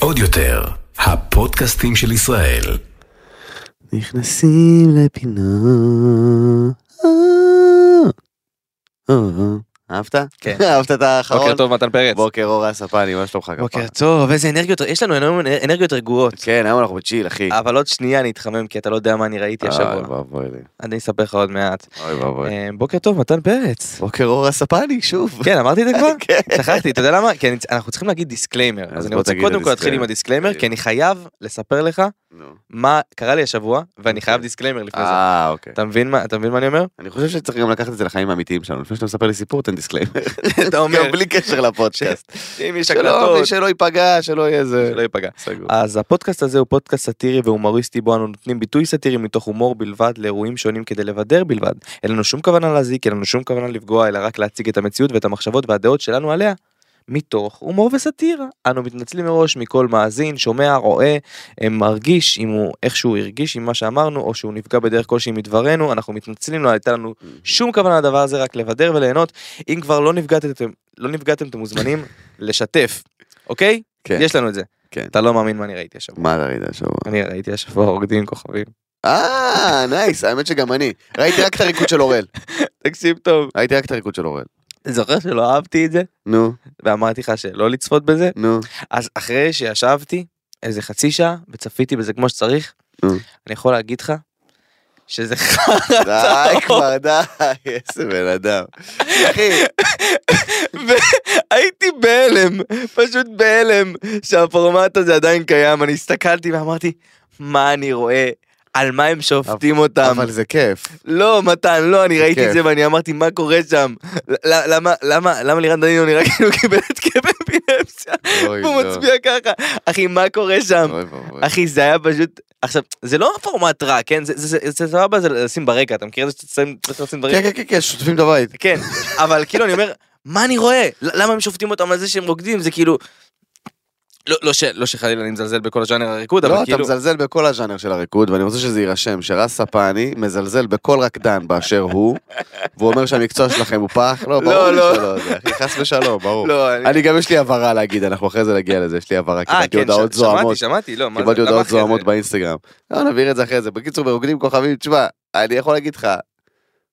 עוד יותר, הפודקאסטים של ישראל. נכנסים לפינה. אה, אה. אהבת? כן. אהבת את האחרון? בוקר טוב מתן פרץ. בוקר אור הספני, מה שלומך כפרה? בוקר טוב, איזה אנרגיות, יש לנו היום אנרגיות רגועות. כן, היום אנחנו ב chill, אחי. אבל עוד שנייה אני אתחמם כי אתה לא יודע מה אני ראיתי אוי השבוע. ואבוי לי. אני אספר לך עוד מעט. אוי ואבוי. אה, בוקר טוב מתן פרץ. בוקר אור הספני, שוב. כן אמרתי את זה כבר? כן. שכחתי, אתה יודע למה? כי אנחנו צריכים להגיד disclaimer. אז אני רוצה קודם כל להתחיל עם ה disclaimer. כי אני חייב לספר לך. מה קרה לי השבוע, ואני אוקיי. חייב disclaimer לפני זה. אה, אוקיי. אתה מבין מה אתה מבין מה אני אומר? אני חושב שצריך גם לקחת את זה לחיים האמיתיים שלנו. לפני שאתה מספר לי סיפור, תן disclaimer. אתה אומר, בלי קשר לפודקאסט. אם יש הקלטות, שלא ייפגע, שלא יהיה זה. שלא ייפגע. אז הפודקאסט הזה הוא פודקאסט סאטירי והומוריסטי בו אנו נותנים ביטוי סאטירי מתוך הומור בלבד לאירועים שונים כדי לבדר בלבד. אין לנו שום כוונה להזיק, אין לנו שום כוונה לפגוע, אלא רק להציג את המציאות ואת המחשבות והדעות שלנו עליה. מתוך הומור וסאטירה. אנו מתנצלים מראש מכל מאזין, שומע, רואה, אה, מרגיש אם הוא איכשהו הרגיש עם מה שאמרנו או שהוא נפגע בדרך כלשהי מדברנו, אנחנו מתנצלים, לא הייתה לנו שום כוונה לדבר הזה, רק לבדר וליהנות. אם כבר לא נפגעתם, לא נפגעתם, אתם מוזמנים לשתף, אוקיי? כן, יש לנו את זה. כן. אתה לא מאמין מה אני ראיתי השבוע. מה אתה ראית השבוע? אני ראיתי השבוע רוקדים כוכבים. אה, נייס, האמת שגם אני. ראיתי רק את הריקוד של אורל. תקשיב טוב. ראיתי רק את הריקוד של אורל. זוכר שלא אהבתי את זה? נו, ואמרתי לך שלא לצפות בזה? נו. אז אחרי שישבתי איזה חצי שעה וצפיתי בזה כמו שצריך, נו. אני יכול להגיד לך שזה חרא די כבר, די, איזה בן אדם. אחי, והייתי בהלם, פשוט בהלם שהפורמט הזה עדיין קיים. אני הסתכלתי ואמרתי, מה אני רואה? על מה הם שופטים אותם? אבל זה כיף. לא, מתן, לא, אני ראיתי. את זה ואני אמרתי, מה קורה שם? למה, למה, למה לירן דנינו נראה כאילו הוא קיבל התקף אפילפסיה? והוא לא. מצביע ככה. אחי, מה קורה שם? אחי, זה היה פשוט... עכשיו, זה לא פורמט רע, כן? זה- סבבה, זה לשים ברקע, אתה מכיר את זה שאתה לשים ברקע? כן, כן, כן, כן, שותפים את הבית. כן, אבל כאילו אני אומר, מה אני רואה? למה הם שופטים אותם על זה שהם רוקדים? זה כאילו... לא, לא, ש, לא שחלילה אני מזלזל בכל הז'אנר הריקוד, לא, אבל אתה כאילו... מזלזל בכל הז'אנר של הריקוד, ואני רוצה שזה יירשם, שרס ספני מזלזל בכל רקדן באשר הוא, והוא אומר שהמקצוע שלכם הוא פח. לא, ברור לי לא. שלא, זה, אחי, חס ושלום, ברור. לא, אני... אני גם יש לי הבהרה להגיד, אנחנו אחרי זה נגיע לזה, יש לי הבהרה, אה, קיבלתי כן, הודעות ש- שמעתי, זוהמות, שמעתי, לא, מה זה, קיבלתי הודעות זוהמות? באינסטגרם. לא, נעביר את זה אחרי זה. בקיצור, ברוקדים כוכבים, תשמע, אני יכול להגיד לך,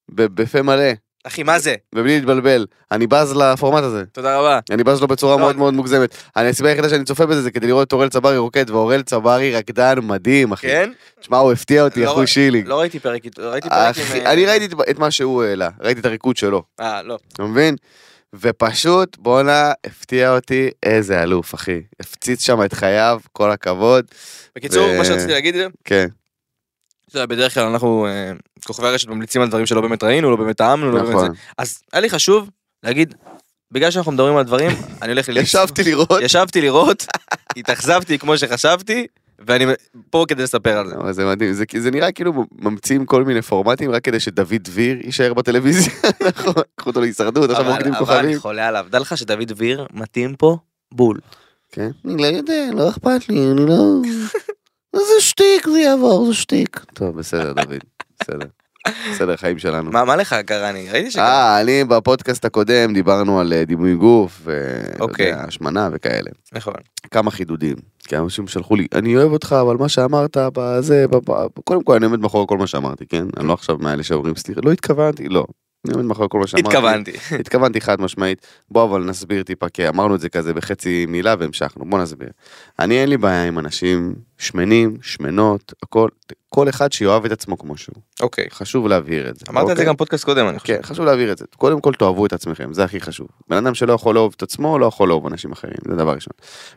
בפה מלא, אחי, מה זה? ובלי להתבלבל, אני בז לפורמט הזה. תודה רבה. אני בז לו בצורה לא, מאוד מאוד מוגזמת. הסיבה היחידה שאני צופה בזה זה כדי לראות את אוראל צברי רוקד, ואוראל צברי רקדן מדהים, אחי. כן? תשמע, הוא הפתיע אותי, לא אחוי ר- שילי. לא ראיתי פרק, איתו, ראיתי פרק עם... אה, אני ראיתי את- מה שהוא העלה, ראיתי את הריקוד שלו, אה, לא. אתה מבין? ופשוט, בואנה, הפתיע אותי, איזה אלוף, אחי. הפציץ שם את חייו, כל הכבוד. בקיצור, מה שרציתי להגיד כן, אתה יודע, בדרך כלל אנחנו, אה, כוכבי הרשת ממליצים על דברים שלא באמת ראינו, לא באמת טעמנו, לא באמת זה. נכון. אז היה לי חשוב להגיד, בגלל שאנחנו מדברים על דברים, אני הולך ללכת. ישבתי לראות. ישבתי לראות, התאכזבתי כמו שחשבתי, ואני פה כדי לספר על זה. זה מדהים, זה, זה נראה כאילו ממציאים כל מיני פורמטים רק כדי שדוד דביר יישאר בטלוויזיה, נכון, קחו אותו להישרדות, עכשיו אבל רוקדים אבל אני כוכבים. חולה עליו. דע לך שדוד דביר מתאים פה בול. כן, אני לא יודע, לא אכפת לי, אני לא... זה שטיק, זה יעבור, זה שטיק. טוב, בסדר, דוד, בסדר. בסדר, חיים שלנו. מה מה לך קרה? אני ראיתי שקרה. אה, אני בפודקאסט הקודם דיברנו על אה, דימוי גוף, אוקיי. השמנה וכאלה. נכון. כמה חידודים. כי אנשים שלחו לי, אני אוהב אותך, אבל מה שאמרת בזה, קודם כל אני עומד מאחורי כל מה שאמרתי, כן? אני לא עכשיו מאלה שאומרים סליחה, לא התכוונתי, לא. אני עומד מאחורי כל מה שאמרתי. התכוונתי. התכוונתי חד משמעית. בוא אבל נסביר טיפה, כי אמרנו את זה כזה בחצי מילה והמשכנו, בוא נסביר. אני אין לי בעיה עם אנשים שמנים, שמנות, הכל, כל אחד שיאהב את עצמו כמו שהוא. אוקיי. חשוב להבהיר את זה. אמרת את זה אוקיי? גם בפודקאסט קודם, אני חושב. כן, חשוב להבהיר את זה. קודם כל תאהבו את עצמכם, זה הכי חשוב. בן אדם שלא יכול לאהוב את עצמו, לא יכול לאהוב אנשים אחרים, זה דבר ראשון.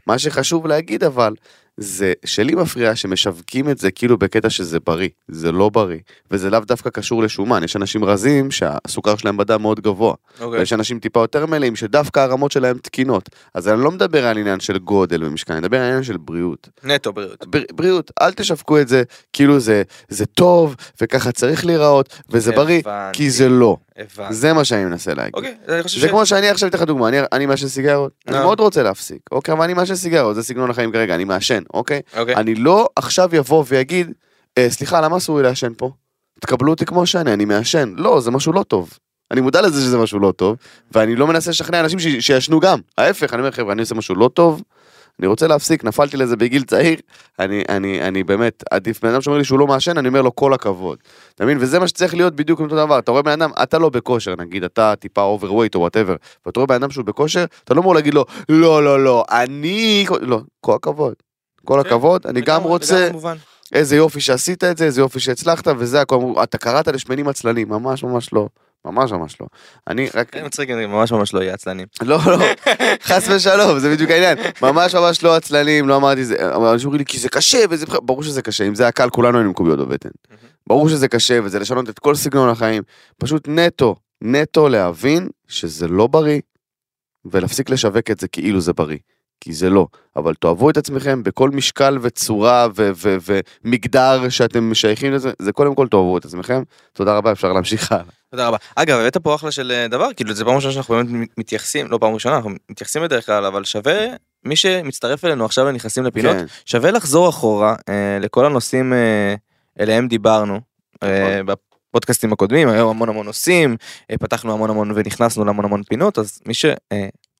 מה שחשוב להגיד אבל, זה שלי מפריע שמשווקים את זה כאילו בקטע שזה בריא, זה לא בריא, וזה לאו דווקא קשור לשומן, יש אנשים רזים שהסוכר שלהם בדם מאוד גבוה, אוקיי. ויש אנשים טיפה יותר מלאים שדווקא הרמות שלהם תקינות, אז אני לא מדבר על עניין של גודל ומשקל, אני מדבר על עניין של בריאות. נטו בריאות. בר- בריאות, אל תשווקו את זה כאילו זה, זה טוב, וככה צריך להיראות, וזה בריא, הבנתי. כי זה לא. הבנתי. זה מה שאני מנסה להגיד. אוקיי, אני חושב זה ש... כמו שאני עכשיו אתן לך דוגמה, אני- אני מעשן סיגרות, אני אה. מאוד רוצה להפסיק, אוקיי, אבל אני מעשן סיגרות, זה סגנון החיים כרגע, אני מעשן, אוקיי? אוקיי. אני לא עכשיו יבוא ויגיד, "אה, סליחה, למה אסור לי לעשן פה? תקבלו אותי כמו שאני, אני מעשן. לא, זה משהו לא טוב. אני מודע לזה שזה משהו לא טוב, ואני לא מנסה לשכנע אנשים ש- שישנו גם. ההפך, אני אומר, חבר'ה, אני עושה משהו לא טוב, אני רוצה להפסיק, נפלתי לזה בגיל צעיר, אני, אני, אני באמת, עדיף בן אדם שאומר לי שהוא לא מעשן, אני אומר לו כל הכבוד. אתה מבין? וזה מה שצריך להיות בדיוק עם אותו דבר. אתה רואה בן אדם, אתה לא בכושר, נגיד, אתה טיפה overweight או whatever, ואתה רואה בן אדם שהוא בכושר, אתה לא אמור להגיד לו, לא, לא, לא, אני... לא, כל הכבוד. כל כן, הכבוד, אני גם רוצה. איזה יופי שעשית את זה, איזה יופי שהצלחת, וזה הכל, אתה קראת לשמנים עצלנים, ממש ממש לא. ממש ממש לא. אני רק, אני מצחיק, אני ממש ממש לא יהיה עצלנים. לא, לא, חס ושלום, זה בדיוק העניין. ממש ממש לא עצלנים, לא אמרתי זה, אבל אנשים אומרים לי, כי זה קשה, וזה, בכלל-" ברור שזה קשה, אם זה הקל, כולנו היינו עם קוביות בבטן. ברור שזה קשה, וזה לשנות את כל סגנון החיים. פשוט נטו, נטו להבין שזה לא בריא, ולהפסיק לשווק את זה כאילו זה בריא. כי זה לא, אבל תאהבו את עצמכם בכל משקל וצורה ו- ו- ומגדר שאתם משייכים לזה, זה קודם כל תאהבו את עצמכם. תודה רבה, אפשר להמשיך הלאה. תודה רבה. אגב, הבאת פה אחלה של אה, דבר, כאילו זה פעם ראשונה שאנחנו באמת מתייחסים, לא פעם ראשונה, אנחנו מתייחסים בדרך כלל, אבל שווה, מי שמצטרף אלינו עכשיו ונכנסים לפינות, כן. שווה לחזור אחורה אה, לכל הנושאים אה, אליהם דיברנו אה, נכון. בפודקאסטים הקודמים, היו המון המון נושאים, אה, פתחנו המון המון ונכנסנו להמון המון פינות, אז מי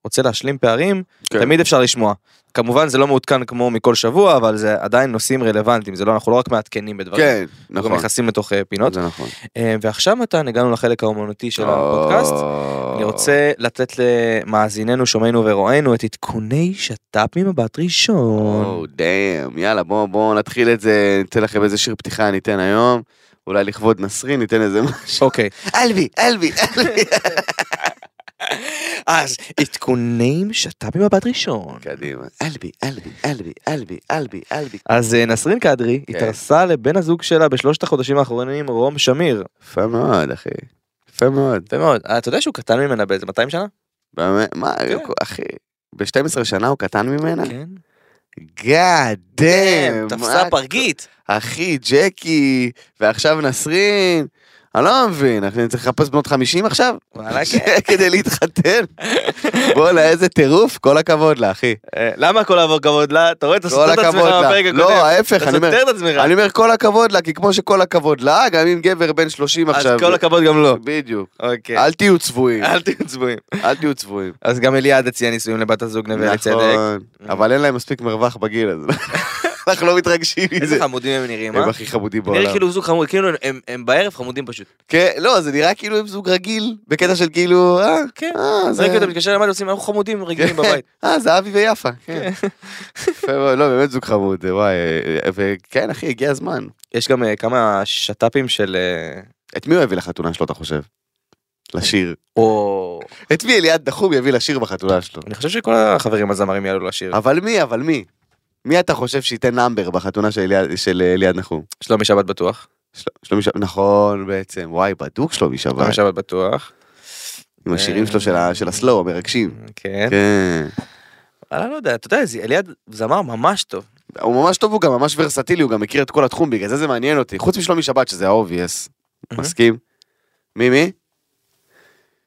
שרוצה להשלים פערים, כן. תמיד אפשר לשמוע. כמובן זה לא מעודכן כמו מכל שבוע, אבל זה עדיין נושאים רלוונטיים, זה לא, אנחנו לא רק מעדכנים בדברים, כן, אנחנו נכון. גם נכנסים לתוך אה, פינות. זה נכון. אה, ועכשיו מתן, הגענו לחלק האומנותי של הפודקאסט. אני רוצה לתת למאזיננו, שומענו ורואינו את עדכוני שת"פ ממבט ראשון. או דאם, יאללה בואו בואו נתחיל את זה, ניתן לכם איזה שיר פתיחה ניתן היום, אולי לכבוד נסרין ניתן איזה משהו. אוקיי, אלבי, אלבי, אלבי. אז עדכוני שת"פ ממבט ראשון. קדימה, אלבי, אלבי, אלבי, אלבי, אלבי, אלבי. אז אה, נסרין קדרי כן. התארסה לבן הזוג שלה בשלושת החודשים האחרונים, רום שמיר. יפה מאוד אחי, יפה מאוד. יפה מאוד. אה, אתה יודע שהוא קטן ממנה באיזה 200 שנה? באמת, מה, כן. אחי, ב-12 שנה הוא קטן ממנה? כן. גאד דאם, תפסה פרגית. אחי, ג'קי, ועכשיו נסרין. אני לא מבין, אני צריך לחפש בנות 50 עכשיו? וואלה, כן. כדי להתחתן? בואנה, איזה טירוף, כל הכבוד לה, אחי. אה, למה כל הכבוד לה? אתה רואה, אתה סותר את עצמך. בפרק הקודם. לא, ההפך, אתה אני אומר, סותר את עצמך. אני אומר כל הכבוד לה, כי כמו שכל הכבוד לה, גם אם גבר בן 30 אז עכשיו. כל הכבוד גם לו. בדיוק. אוקיי. אל תהיו צבועים, אל תהיו צבועים. אל תהיו צבועים. אז גם אליעד הציע נישואים לבת הזוג נווה לצדק. נכון, אבל אין להם מספיק מרווח בגיל הזה. אנחנו לא מתרגשים מזה. איזה חמודים הם נראים, הם אה? הכי חמודים נראה בעולם. כאילו זוג חמוד, כאילו הם- הם בערב חמודים פשוט. כן, לא, זה נראה כאילו הם זוג רגיל, בקטע של כאילו, אה, כן. אה, זה כאילו אתה מתקשר למה עושים, אנחנו חמודים רגילים בבית. אה, זה אבי ויפה. כן. מאוד, לא, באמת זוג חמוד, וואי, אה, וכן, אחי, הגיע הזמן. יש גם אה, כמה שת"פים של... אה, את מי הוא יביא לחתונה שלו, אתה חושב? לשיר. או... את מי אליעד נחום יביא לשיר בחתונה שלו? אני חושב שכל החברים הזמרים יעלו לשיר. אבל מי, אבל מי? מי אתה חושב שייתן נאמבר בחתונה של אליעד- של אה, אליעד נחום? שלומי שבת בטוח. של- שלומי שבת, נכון בעצם, וואי, בדוק שלומי שבת. שלומי שבת בטוח. עם השירים שלו של ה- של הסלואו, המרגשים. כן. כן. אני לא יודע, אתה יודע, זה- אליעד זמר ממש טוב. הוא ממש טוב, הוא גם ממש ורסטילי, הוא גם מכיר את כל התחום, בגלל זה זה מעניין אותי. חוץ משלומי שבת, שזה ה-obvious. מסכים? מי מי?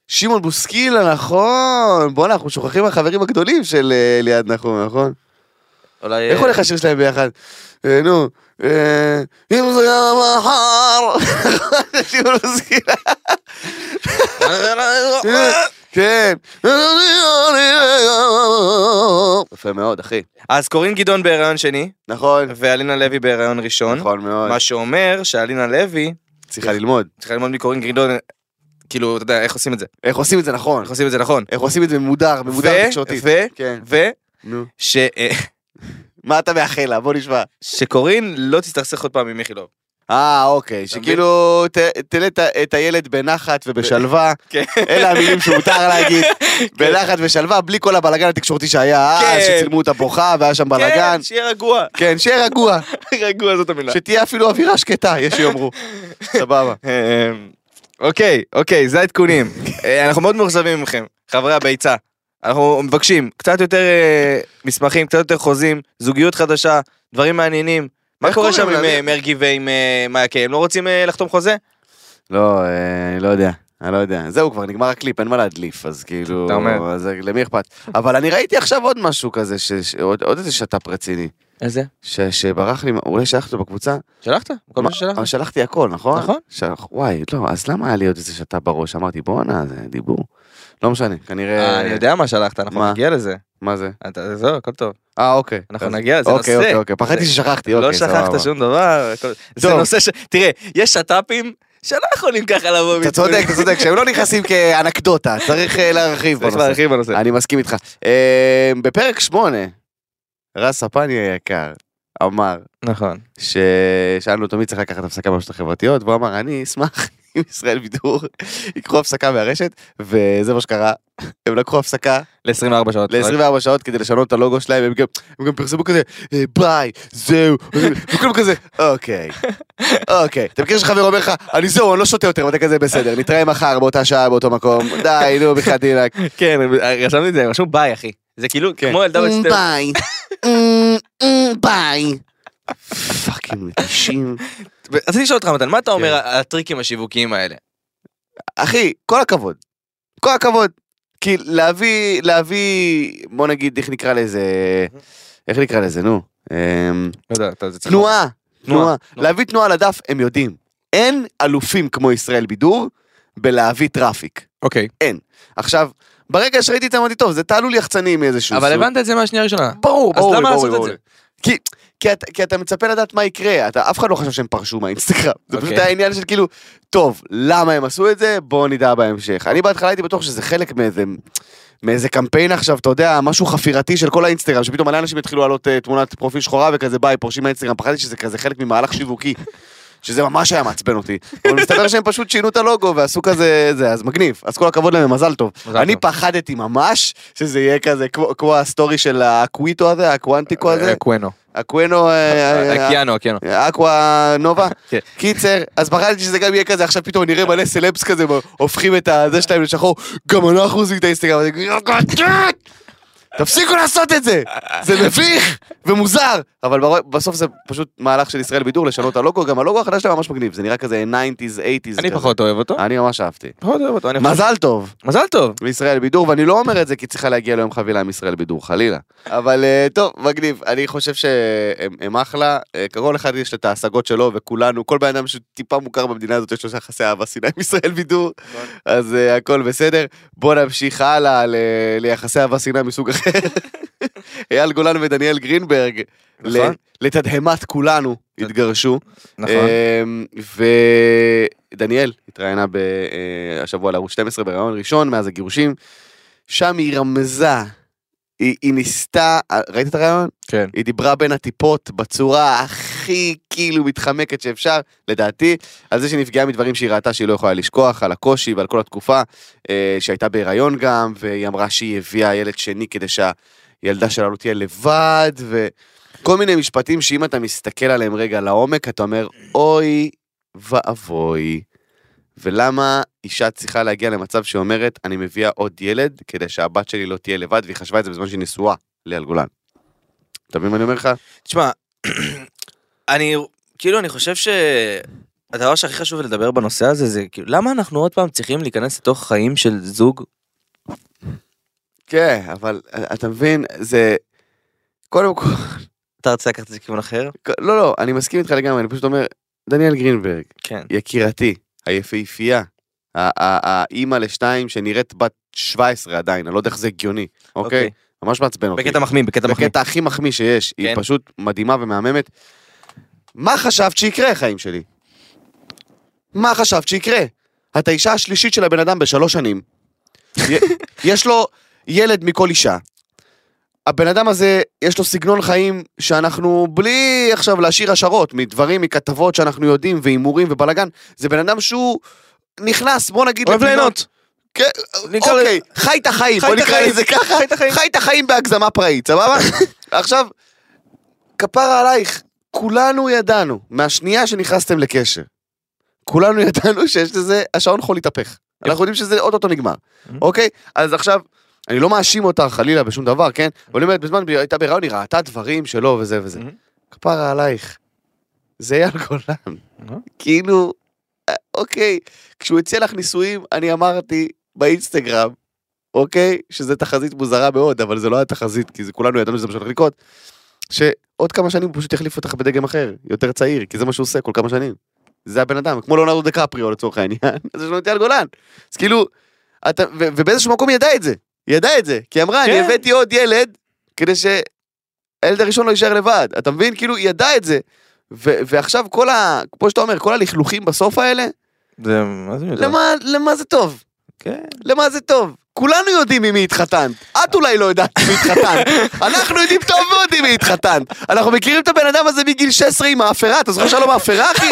שמעון בוסקילה, נכון. בואנה, אנחנו שוכחים מהחברים הגדולים של אה, ליעד נחום, נכון? אולי... איך הולך השיר שלהם ביחד? אה, נו, אה, אם זה היה מחר. שמעון בוסקילה. כן. יפה מאוד, אחי. אז קורין גדעון בהיריון שני, נכון, ואלינה לוי בהיריון ראשון. נכון מאוד. מה שאומר שאלינה לוי צריכה ללמוד. צריכה ללמוד מקורין גדעון, כאילו, אתה יודע, איך עושים את זה. איך עושים את זה נכון. איך עושים את זה נכון. איך עושים את זה ממודר, ממודר ו- תקשורתית. ו- כן. ו... נו. ש... אה, מה אתה מאחל לה? בוא נשמע. שקורין לא תסתכסך עוד פעם עם איכילוב. אה, אוקיי, שכאילו ת- תלה את הילד בנחת ובשלווה, כן. אלה המילים שמותר להגיד, בנחת ושלווה, בלי כל הבלאגן התקשורתי שהיה אז, כן. שצילמו אותה בוכה והיה שם בלאגן. כן, שיהיה רגוע. כן, שיהיה רגוע, רגוע זאת המילה. שתהיה אפילו אווירה שקטה, יש שיאמרו. סבבה. אה, אוקיי, אוקיי, זה העדכונים. אה, אנחנו מאוד מאוכזבים מכם, חברי הביצה. אנחנו מבקשים קצת יותר אה, מסמכים, קצת יותר חוזים, זוגיות חדשה, דברים מעניינים. מה קורה שם עם? אה, מרגי ועם אה, מאיה קיי? הם לא רוצים אה, לחתום חוזה? לא, אה, אני לא יודע. אני לא יודע. זהו, כבר נגמר הקליפ, אין מה להדליף, אז כאילו... אתה אומר. אז למי אכפת? אבל אני ראיתי עכשיו עוד משהו כזה, ש- ש- עוד עוד איזה שת"פ רציני. איזה? ש- שברח לי, אולי שלחתי אותו בקבוצה? שלחת? כל מה- ששלחת? אבל שלחתי הכל, נכון? נכון. שלח- וואי, לא, אז למה היה לי עוד איזה שאתה בראש? אמרתי, בואנה, זה דיבור. לא משנה, כנראה... אה, אני יודע מה שלחת, אנחנו? נגיע לזה. מה זה? אתה- זהו, הכל טוב. אה, אוקיי. אנחנו נגיע, זה אוקיי, נושא. אוקיי, אוקיי, פחדתי זה- ששכחתי, לא אוקיי, סבבה. שכחת שום דבר. זה. נושא ש... תראה, יש שת"פים שלא יכולים ככה לבוא... אתה צודק, אתה צודק, שהם לא נכנסים כאנקדוטה, צריך אה, להרחיב צריך בנושא. להרחיב בנושא. אני מסכים איתך. אה, בפרק 8, רס ספני היקר אמר נכון. ששאלנו אותו מי צריך לקחת הפסקה ברשתות החברתיות, והוא אמר אני אשמח אם ישראל בידור ייקחו הפסקה מהרשת, וזה מה שקרה, הם לקחו הפסקה ל-24 שעות. ל-24 שעות כדי לשנות את הלוגו שלהם, הם גם, הם גם פרסמו כזה "אה, ביי, זהו, וכולם כזה אוקיי, אוקיי, אתה מכיר שחבר אומר לך אני זהו, אני לא שותה יותר, ואתה כזה בסדר, נתראה מחר באותה שעה באותו מקום, די, נו, בחייאת דינק. כן, רשמתי את זה, רשום ביי אחי. זה כאילו כן. כמו ילדה בת שתי... ביי, אמ, ביי. fucking מתישים. רציתי לשאול אותך מתן, מה אתה אומר כן. על הטריקים השיווקיים האלה? אחי, כל הכבוד. כל הכבוד. כי להביא, להביא, בוא נגיד, איך נקרא לזה, איך נקרא לזה, נו. אמ, לא תנועה, תנועה. תנועה. להביא תנועה לדף, הם יודעים. אין אלופים כמו ישראל בידור בלהביא traffic. אוקיי. עכשיו, ברגע שראיתי את זה אמרתי, טוב, זה תעלול יחצני מאיזשהו אבל סוג. הבנת את זה מהשנייה הראשונה. ברור, אז ברור, למה ברור, לעשות את ברור. זה? כי, כי, אתה, כי אתה מצפה לדעת מה יקרה, אתה, אף אחד לא חשב שהם פרשו מהאינסטגרם. זה פשוט אוקיי. היה עניין של כאילו, טוב, למה הם עשו את זה? בואו נדע בהמשך. אני בהתחלה הייתי בטוח שזה חלק מאיזה... מאיזה קמפיין עכשיו, אתה יודע, משהו חפירתי של כל האינסטגרם, שפתאום מלא אנשים יתחילו לעלות אה, תמונת פרופיל שחורה וכזה ביי, פורשים מהאינסטגרם, פחדתי שזה כזה חלק ממהלך שיווקי. שזה ממש היה מעצבן אותי. אבל מסתבר שהם פשוט שינו את הלוגו ועשו כזה, זה, אז מגניב. אז כל הכבוד להם, מזל טוב. מזל אני טוב. פחדתי ממש שזה יהיה כזה כמו, כמו הסטורי של האקוויטו הזה, האקוונטיקו הזה, אה, קוונו. הקוונו, אה, אה, הקיאנו, הקיאנו. אקווה נובה, כן. קיצר, אז פחדתי שזה גם יהיה כזה, עכשיו פתאום נראה מלא סלבס כזה, הופכים את הזה שלהם לשחור, גם אנחנו עושים את האינסטגרם, תפסיקו לעשות את זה, זה מביך ומוזר, אבל בסוף זה פשוט מהלך של ישראל בידור לשנות את הלוגו, גם הלוגו החדש שלהם ממש מגניב, זה נראה כזה 90's, 80's, אני. פחות אוהב אותו. אני ממש אהבתי. פחות אוהב אותו. מזל טוב. מזל טוב. לישראל בידור, ואני לא אומר את זה כי צריכה להגיע ליום חבילה עם ישראל בידור, חלילה. אבל אה, טוב, מגניב, אני חושב שהם הם אחלה, אה, כל אחד יש את ההשגות שלו, וכולנו, כל בן אדם שטיפה מוכר במדינה הזאת, יש לו יחסי אהבה שנאה עם ישראל בידור, אז אה, הכל בסדר. בוא נמשיך הלאה ליחסי אהבה שנאה מסוג אחר. אייל גולן ודניאל גרינברג, נכון. לתדהמת כולנו, התגרשו. נכון. אמ, ודניאל התראיינה אה, השבוע לערוץ 12 בראיון ראשון מאז הגירושים. שם היא רמזה, היא, היא ניסתה, ראית את הראיון? כן. היא דיברה בין הטיפות בצורה הכי כאילו מתחמקת שאפשר, לדעתי, על זה שנפגעה מדברים שהיא ראתה שהיא לא יכולה לשכוח, על הקושי ועל כל התקופה, אה, שהייתה בהיריון גם, והיא אמרה שהיא הביאה ילד שני כדי שהילדה שלה לא תהיה לבד, וכל מיני משפטים שאם אתה מסתכל עליהם רגע לעומק, אתה אומר, אוי ואבוי. ולמה אישה צריכה להגיע למצב שאומרת, אני מביאה עוד ילד כדי שהבת שלי לא תהיה לבד, והיא חשבה את זה בזמן שהיא נשואה לאייל גולן. אתה מבין מה אני אומר לך? תשמע, אני, כאילו, אני חושב ש... הדבר שהכי חשוב לדבר בנושא הזה זה כאילו למה אנחנו עוד פעם צריכים להיכנס לתוך חיים של זוג כן, אבל אתה מבין, זה... קודם כל, אתה רוצה לקחת את זה לכיוון אחר? לא, לא, אני מסכים איתך לגמרי, אני פשוט אומר, דניאל גרינברג, כן. יקירתי, היפהפייה, האימא לשתיים שנראית בת 17 עדיין, אני לא יודע איך זה הגיוני, אוקיי? אוקיי. ממש מעצבן אותי. בקטע מחמיא, בקטע מחמיא. בקטע הכי מחמיא שיש, היא כן. פשוט מדהימה ומהממת. מה חשבת שיקרה, חיים שלי? מה חשבת שיקרה? את האישה השלישית של הבן אדם בשלוש שנים. יש לו ילד מכל אישה. הבן אדם הזה, יש לו סגנון חיים שאנחנו, בלי עכשיו להשאיר השערות מדברים, מכתבות שאנחנו יודעים, והימורים ובלאגן, זה בן אדם שהוא נכנס, בוא נגיד... אוהב ליהנות. כן, אוקיי, חי את החיים, חי בוא נקרא. לזה ככה, חי את החיים. חי את החיים בהגזמה פראית, סבבה? עכשיו, כפרה עלייך, כולנו ידענו, מהשנייה שנכנסתם לקשר, כולנו ידענו שיש לזה, השעון יכול להתהפך. אנחנו יודעים שזה אוטוטו נגמר, אוקיי? אז עכשיו, אני לא מאשים אותה חלילה בשום דבר, כן? אבל היא אומרת, בזמן היא הייתה בהיריון, היא ראתה דברים שלו וזה וזה. כפרה עלייך, זה אייל גולן. כאילו, אה, אוקיי, כשהוא הציע לך נישואים, אני אמרתי באינסטגרם, אוקיי, שזה תחזית מוזרה מאוד, אבל זה לא היה תחזית, כי זה כולנו ידענו שזה מה שהולך לקרות, שהוא עוד כמה שנים הוא פשוט יחליף אותך בדגם אחר, יותר צעיר, כי זה מה שהוא עושה כל כמה שנים. זה הבן אדם, כמו לאונרדו דקפריו לצורך העניין, אז יש לנו את אייל גולן. אז כאילו, אתה, ו- ובאיזשהו מקום ידעה את זה, היא ידעה את זה, כי היא אמרה, אני כן. הבאתי עוד ילד, כדי שהילד הראשון לא יישאר לבד, אתה מבין? כאילו, היא ידעה את זה. ו- ועכשיו כל ה... כמו שאתה אומר, כל הלכלוכים בסוף האלה, זה, מה זה יודע? למה, למה זה טוב? כן. למה זה טוב? כולנו יודעים עם מי התחתנת. את אולי לא יודעת עם מי התחתנת. אנחנו יודעים טוב מאוד עם מי התחתנת. אנחנו מכירים את הבן אדם הזה מגיל 16 עם האפרה, אתה זוכר שלום האפרה, אחי?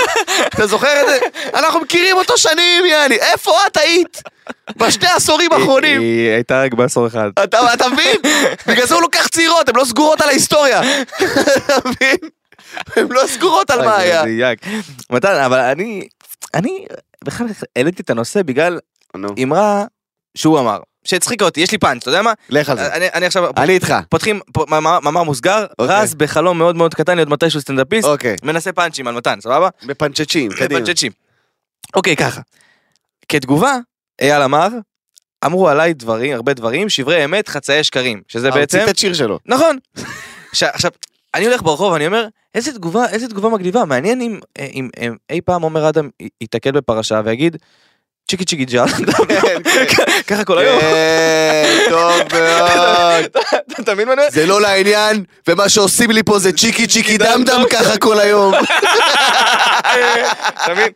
אתה זוכר את זה? אנחנו מכירים אותו שנים, יעני. איפה את היית? בשני העשורים האחרונים. היא היא הייתה רק בעשור אחד. אתה, מבין? בגלל זה הוא לוקח צעירות, הן לא סגורות על ההיסטוריה. אתה מבין? הן לא סגורות על מה היה. מתן, אבל אני, אני בכלל העליתי את הנושא בגלל אמרה שהוא אמר, שהצחיקה אותי, יש לי פאנץ', אתה יודע מה? לך על זה. אני אני עכשיו, אני איתך. פותחים מאמר מוסגר, אוקיי. רז בחלום מאוד מאוד קטן להיות מתישהו סטנדאפיסט, אוקיי. מנסה פאנצ'ים על מתן, סבבה? מפנצ'צ'ים, קדימה. פאנצ'צ'ים. אוקיי, ככה. כתגובה, אייל אמר, אמרו עליי דברים, הרבה דברים, שברי אמת, חצאי שקרים, שזה אה, בעצם... ציטט שיר שלו. נכון. עכשיו, אני הולך ברחוב, אני אומר, איזה תגובה, איזה תגובה מגניבה, מעניין אם, אם, אם אי פעם עומר אדם ייתקל בפרשה ויגיד, צ'יקי צ'יקי ג'אד, ככה כל היום. כן, טוב מאוד. אתה מבין מה אני אומר? זה לא לעניין, ומה שעושים לי פה זה צ'יקי צ'יקי דם דם ככה כל היום.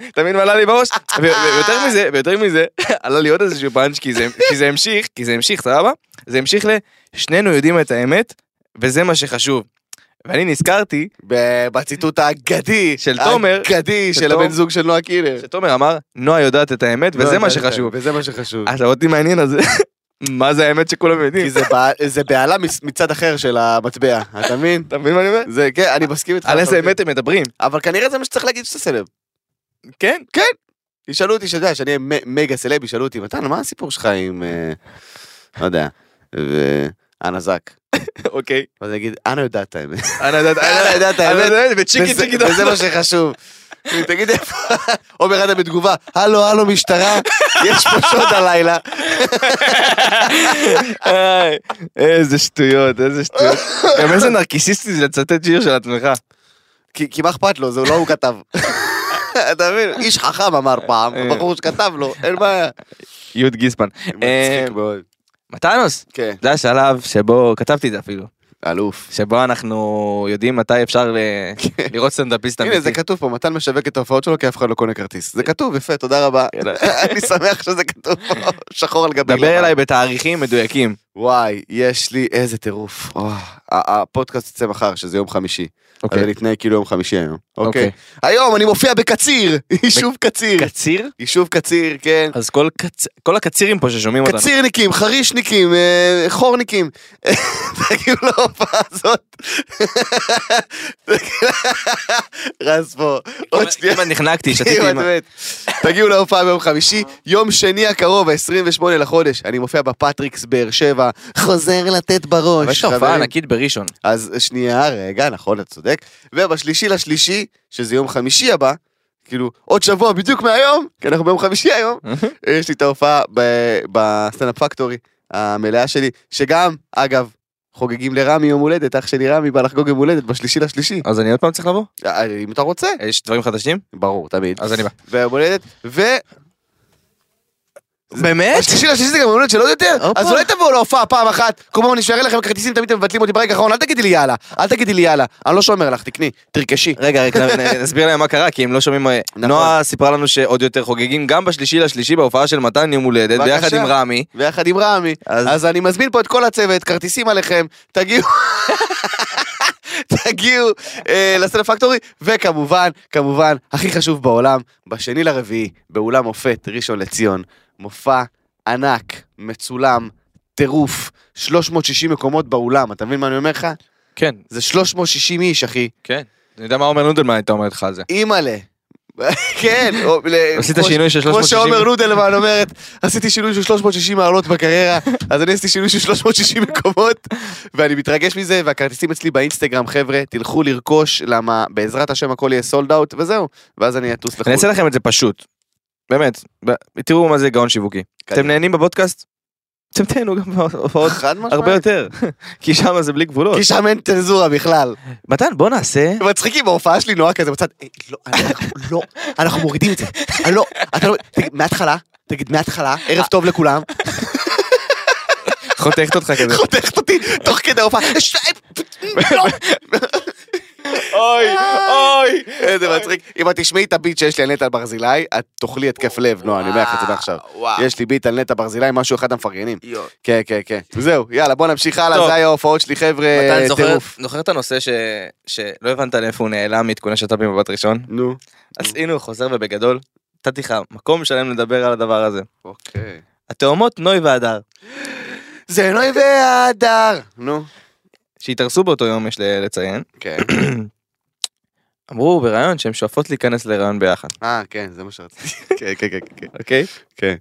אתה מבין? מה עלה לי בראש? ויותר מזה, ויותר מזה, עלה לי עוד איזשהו פאנץ' כי זה המשיך, כי זה המשיך, סבבה? זה המשיך ל... שנינו יודעים את האמת, וזה מה שחשוב. ואני נזכרתי בציטוט האגדי, של תומר, האגדי של הבן זוג של נועה קילר. שתומר אמר, נועה יודעת את האמת, וזה מה שחשוב. וזה מה שחשוב. עכשיו אותי מעניין אז מה זה האמת שכולם יודעים. כי זה בע- זה בהלה מס- מצד אחר של המטבע, אתה מבין? אתה מבין מה אני אומר? זה, כן, אני מסכים איתך. על איזה. אמת הם מדברים. אבל כנראה זה מה שצריך להגיד שאתה סלב. כן? ישאלו אותי, שאתה יודע, שאני מגה סלב, ישאלו אותי, מתן, מה הסיפור שלך עם, אה, לא יודע, אנה זק? אוקיי. אז אני אגיד, אנה יודעת האמת. אנה יודעת את האמת. וצ'יקי צ'יקי וזה מה שחשוב. תגיד איפה, עומר אדם בתגובה, הלו הלו משטרה, יש פה שוד הלילה. איזה שטויות, איזה שטויות. גם איזה נרקיסיסטי זה לצטט שיר של עצמך. כי מה אכפת לו, זה לא הוא כתב. אתה מבין, איש חכם אמר פעם, אה. בחור שכתב לו, אין בעיה. יוד גיספן. אה, מצחיק מאוד. מתנוס, כן, זה השלב שבו, כתבתי את זה אפילו, אלוף. שבו אנחנו יודעים מתי אפשר ל- לראות סטנדאפיסט הנה זה אמיתי. כתוב פה, מתן משווק את ההופעות שלו כי אף אחד לא קונה כרטיס. זה כתוב, יפה, תודה רבה. אני שמח שזה כתוב פה, שחור על גבי דבר אליי בתאריכים מדויקים. וואי, יש לי איזה טירוף. ה- הפודקאסט יצא מחר, שזה יום חמישי. אוקיי. אני אתנהג כאילו יום חמישי היום. אוקיי. אוקיי. היום אני מופיע בקציר, יישוב קציר. קציר? יישוב קציר, כן. אז כל קצ- כל הקצירים פה ששומעים אותנו. קצירניקים, חרישניקים, אה, חורניקים. תגיעו להופעה הזאת. רז פה, עוד שנייה. כמעט נחנקתי, שתיתי עם... תגיעו להופעה ביום חמישי, יום שני הקרוב, ה-28 לחודש, אני מופיע בפטריקס באר שבע, חוזר לתת בראש. אבל יש הופעה. ענקית בראשון. אז שנייה, רגע, נכון, אתה צודק. ובשלישי לשלישי, שזה יום חמישי הבא, כאילו, עוד שבוע בדיוק מהיום, כי אנחנו ביום חמישי היום, יש לי את ההופעה בסטנדאפ פקטורי המלאה שלי, שגם, אגב, חוגגים לרמי יום הולדת, אח שלי רמי בא לחגוג יום הולדת בשלישי לשלישי. אז אני עוד פעם צריך לבוא? אה, אם אתה רוצה, יש דברים חדשים? ברור, תמיד. אז אני בא. ביום הולדת, ו... באמת? השלישי לשלישי זה גם הולדת של עוד יותר. אז אולי תבואו להופעה פעם אחת, כל פעם אני אשאר לכם כרטיסים, תמיד אתם מבטלים אותי ברגע האחרון, אל תגידי לי יאללה, אל תגידי לי יאללה, אני לא שומר לך, תקני, תרכשי. רגע, רגע, נסביר להם מה קרה, כי הם לא שומעים... מה- נכון. נועה סיפרה לנו שעוד יותר חוגגים גם בשלישי לשלישי בהופעה של מתן יום הולדת. ביחד עם רמי. ביחד עם רמי. אז- אני מזמין פה את כל הצוות, כרטיסים עליכם, תגיעו. תגיעו אה, לסטנדאפ פקטורי, וכמובן, כמובן, הכי חשוב בעולם, בשני לרביעי, באולם מופת, ראשון לציון, מופע ענק, מצולם, טירוף, 360 מקומות באולם, אתה מבין מה אני אומר לך? כן, זה 360 איש, אחי. כן. אני יודע מה עומר נודלמן הייתה אומרת לך על זה. אימא'לה. כן, עשית כמו שינוי של כמו 360. שעומר נודלמן אומרת, עשיתי שינוי של 360 מעלות בקריירה, אז אני עשיתי שינוי של 360 מקומות, ואני מתרגש מזה, והכרטיסים אצלי באינסטגרם, חבר'ה, תלכו לרכוש, למה בעזרת השם הכל יהיה סולד אאוט, וזהו, ואז אני אטוס לחו"ל. אני אעשה לכם את זה פשוט. באמת, תראו מה זה גאון שיווקי. אתם נהנים בפודקאסט? אתם תהנו גם בהופעות. הרבה יותר. כי שם זה בלי גבולות. כי שם אין צנזורה בכלל. מתן בוא נעשה. מצחיקים בהופעה שלי נורא כזה בצד, "אה, לא, אנחנו- לא, אנחנו מורידים את זה, אה, לא, אתה לא, תגיד, מההתחלה, תגיד מההתחלה, ערב טוב לכולם, חותכת אותך כזה. חותכת אותי תוך כדי ההופעה, "ש- לא." אוי אוי. איזה מצחיק, אם את תשמעי את הביט שיש לי על נטע ברזילי, את תאכלי התקף לב, נועה, אני אומר לך את זה מעכשיו. וואו. יש לי ביט על נטע ברזילי, משהו אחד המפרגנים. כן, כן, כן. זהו, יאללה, בוא נמשיך הלאה. זה היה ההופעות שלי, חבר'ה, טירוף. זוכר את הנושא שלא הבנת לאיפה הוא נעלם מעדכוני שת"פ במבט ראשון? נו. אז הנה הוא חוזר ובגדול. נתתי לך מקום שלם לדבר על הדבר הזה. אוקיי. התאומות נוי והדר. זה נוי והדר. נו. שהתארסו באותו יום יש לציין. כן. אמרו בריאיון שהן שואפות להיכנס להיריון ביחד. אה, כן, זה מה שרציתי. כן, כן, כן, כן. אוקיי? כן.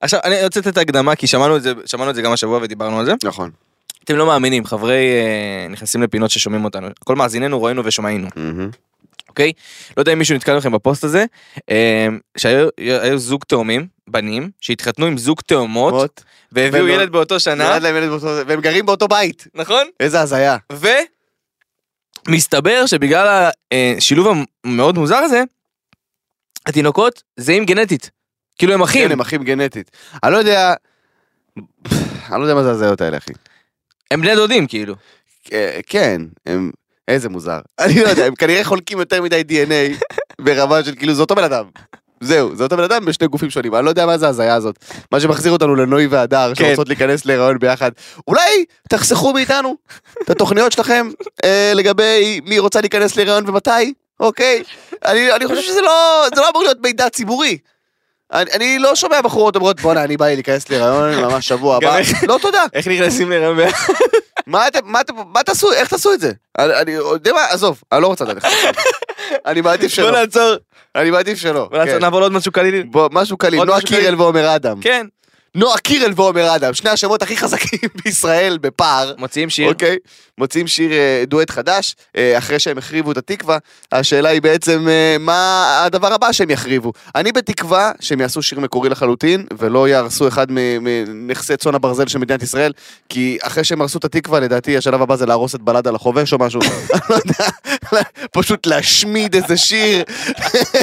עכשיו אני רוצה לתת הקדמה כי שמענו את זה שמענו את זה גם השבוע ודיברנו על זה. נכון. אתם לא מאמינים חברי אה, נכנסים לפינות ששומעים אותנו כל מאזיננו רואים ושומעינו. אוקיי לא יודע אם מישהו נתקל לכם בפוסט הזה אה, שהיו היו זוג תאומים בנים שהתחתנו עם זוג תאומות מות. והביאו ולא- ילד באותו שנה. והם גרים באותו בית. נכון איזה הזיה. ומסתבר שבגלל השילוב המאוד מוזר הזה התינוקות זהים גנטית כאילו הם אחים כן, הם אחים גנטית. אני לא יודע... אני לא יודע מה זה הזיות האלה, אחי. הם בני דודים כאילו אה, כן, הם... איזה מוזר. אני לא יודע, הם כנראה חולקים יותר מדי DNA ברמה של כאילו זה אותו בן אדם. זהו, זה אותו בן אדם בשני גופים שונים, אני לא יודע מה זה ההזיה הזאת. מה שמחזיר אותנו לנוי והדר, כן. שרוצות להיכנס להיריון ביחד. אולי תחסכו מאיתנו את התוכניות שלכם אה, לגבי מי רוצה להיכנס להיריון ומתי, אוקיי? אני, אני חושב שזה לא, זה לא אמור להיות מידע ציבורי. אני, אני לא שומע בחורות אומרות בואנה אני בא לי להיכנס להיריון ממש שבוע הבא. לא תודה. איך נכנסים להיריון ביחד מה אתם, מה אתם, מה תעשו, איך תעשו את זה? אני, אני יודע מה, עזוב, אני לא רוצה לדעת איך. אני מעדיף בוא שלא, נעצור אני מעדיף שלא. כן. נעבור לעוד משהו קליל משהו קליל, נועה. קירל ועומר אדם. כן נועה קירל ועומר אדם, שני השמות הכי חזקים בישראל בפער. מוציאים שיר אוקיי, מוציאים שיר אה, דואט חדש, אה, אחרי שהם החריבו את התקווה, השאלה היא בעצם אה, מה הדבר הבא שהם יחריבו. אני בתקווה שהם יעשו שיר מקורי לחלוטין, ולא יהרסו אחד מנכסי צאן הברזל של מדינת ישראל, כי אחרי שהם הרסו את התקווה, לדעתי השלב הבא זה להרוס את בלד על החובש או משהו, לא יודע, פשוט להשמיד איזה שיר.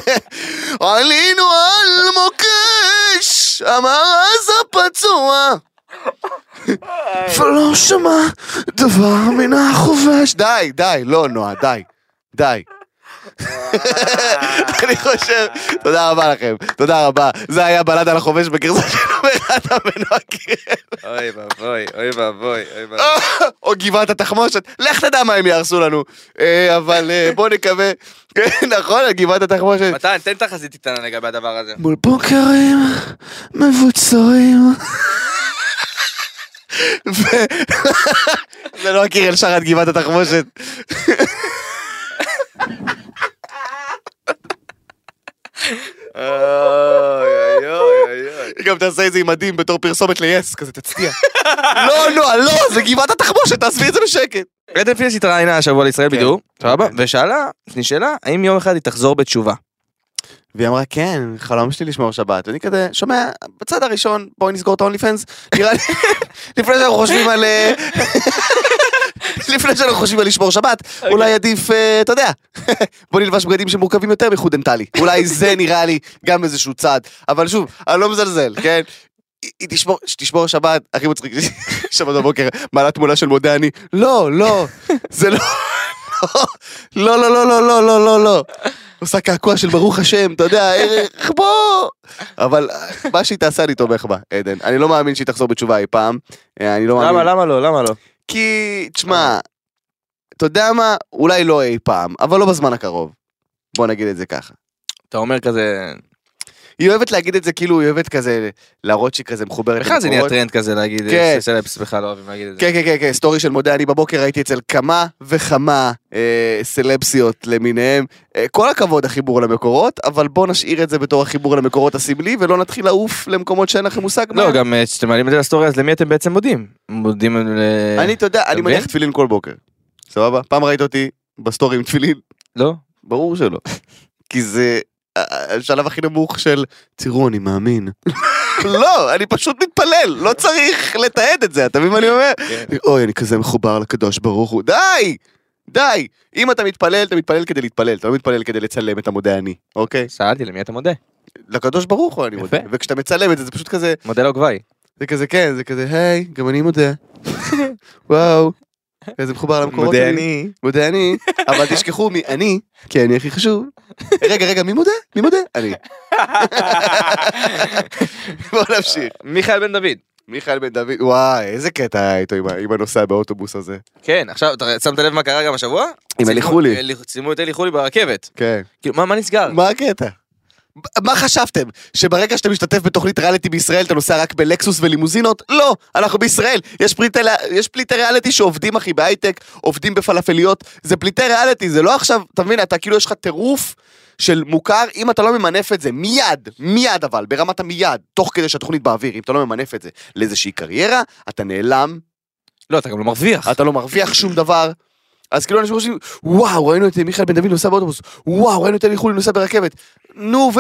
עלינו על מוקש, אמר אז הפצוע. ולא שמע דבר מן החובש. די, די, לא נועה, די. די. אני חושב, תודה רבה לכם, תודה רבה. זה היה בלד על החובש בגרסה של עומר אדם ונועה קירל. אוי ואבוי, אוי ואבוי, אוי ואבוי. או גבעת התחמושת, לך תדע מה הם יהרסו לנו. אה, אבל אה, בוא נקווה, נכון, גבעת התחמושת. מתן, תן תחזית איתנה לגבי הדבר הזה. מול בוקרים מבוצרים. זה לא הקירל שר את גבעת התחמושת. אוי אוי אוי אוי. היא גם תעשה את זה עם מדים בתור פרסומת ליס, כזה תצדיע. לא, לא, לא, זה גבעת התחמושת, תעזבי את זה בשקט. עדן פינס התראיינה השבוע לישראל כן. בדיוק, סבבה? אוקיי. ושאלה, נשאלה, האם יום אחד היא תחזור בתשובה? והיא אמרה, כן, חלום שלי לשמור שבת. ואני כזה, שומע, בצד הראשון, בואי נסגור את ה-only fans. נראה לי, לפני שאנחנו חושבים על... אה, לפני שאנחנו חושבים על לשמור שבת, אולי עדיף, אה, אתה יודע, בוא נלבש בגדים שמורכבים יותר מחוד דנטלי. אולי זה נראה לי גם איזשהו צעד. אבל שוב, אני לא מזלזל, כן? היא- תשמור, שתשמור שבת, הכי מצחיק, שבת בבוקר, מעלה תמונה של מודה אני, לא, לא, זה לא, לא, לא, לא, לא, לא, לא, לא, לא. עושה קעקוע של ברוך השם, אתה יודע, ערך בוא. אבל מה שהיא תעשה אני תומך בה, עדן. אני לא מאמין שהיא תחזור בתשובה אי פעם. אה, אני לא מאמין. למה, למה לא, למה לא? כי, תשמע, אתה יודע מה? אולי לא אי פעם, אבל לא בזמן הקרוב. בוא נגיד את זה ככה. אתה אומר כזה, היא אוהבת להגיד את זה כאילו היא אוהבת כזה להראות שהיא כזה מחוברת בכלל זה נהיה. טרנד כזה להגיד, כן. אה, סלבס בכלל לא אוהבים להגיד את זה. כן, כן, כן, כן, סטורי של מודה, אני בבוקר הייתי אצל כמה וכמה אה, סלבסיות למיניהם. אה, כל הכבוד החיבור למקורות, אבל בוא נשאיר את זה בתור החיבור למקורות הסמלי, ולא נתחיל לעוף למקומות שאין לכם מושג מה. לא, גם כשאתם מעלים את זה לסטורי, אז למי אתם בעצם מודים? מודים ל... אני, אתה יודע, אני? מניח תפילין כל בוקר. סבבה? פעם ראית אותי בסטורי עם תפילין? לא? ברור שלא. כי זה השלב הכי נמוך של, תראו, אני מאמין. לא, אני פשוט מתפלל, לא צריך לתעד את זה, אתה מבין מה אני אומר? כן. אוי, אני כזה מחובר לקדוש ברוך הוא, די! די! אם אתה מתפלל, אתה מתפלל כדי להתפלל, אתה לא מתפלל כדי לצלם את המודה אני, אוקיי? שאלתי למי אתה מודה? לקדוש ברוך הוא אני. מודה, וכשאתה מצלם את זה, זה פשוט כזה, מודה לו גבאי. זה כזה כן, זה כזה, היי, גם אני מודה. וואו. כזה מחובר למקורות מודה שלי. אני. מודה אני, אבל תשכחו מי אני, כי אני הכי חשוב. רגע, רגע, מי מודה? מי מודה? אני. בוא נמשיך. מיכאל בן דוד. מיכאל בן דוד, וואי, איזה קטע היה איתו עם ה- עם הנוסע באוטובוס הזה. כן, עכשיו, אתה שמת לב מה קרה גם השבוע? עם אלי חולי. אלי- צילמו את אלי חולי ברכבת. כן. כאילו, מה מה נסגר? מה הקטע? מה חשבתם? שברגע שאתה משתתף בתוכנית ריאליטי בישראל אתה נוסע רק בלקסוס ולימוזינות? לא, אנחנו בישראל. יש פליטי, יש פליטי ריאליטי שעובדים אחי בהייטק, עובדים בפלאפליות, זה פליטי ריאליטי, זה לא עכשיו, אתה מבין, אתה כאילו יש לך טירוף של מוכר, אם אתה לא ממנף את זה מיד, מיד אבל, ברמת המיד, תוך כדי שהתוכנית באוויר, אם אתה לא ממנף את זה לאיזושהי קריירה, אתה נעלם, לא, אתה גם לא מרוויח. אתה לא מרוויח שום דבר. אז כאילו אנשים חושבים, וואו, ראינו את מיכאל בן דוד נוסע באוטובוס, וואו, ראינו את אלי חולי נוסע ברכבת. נו ו...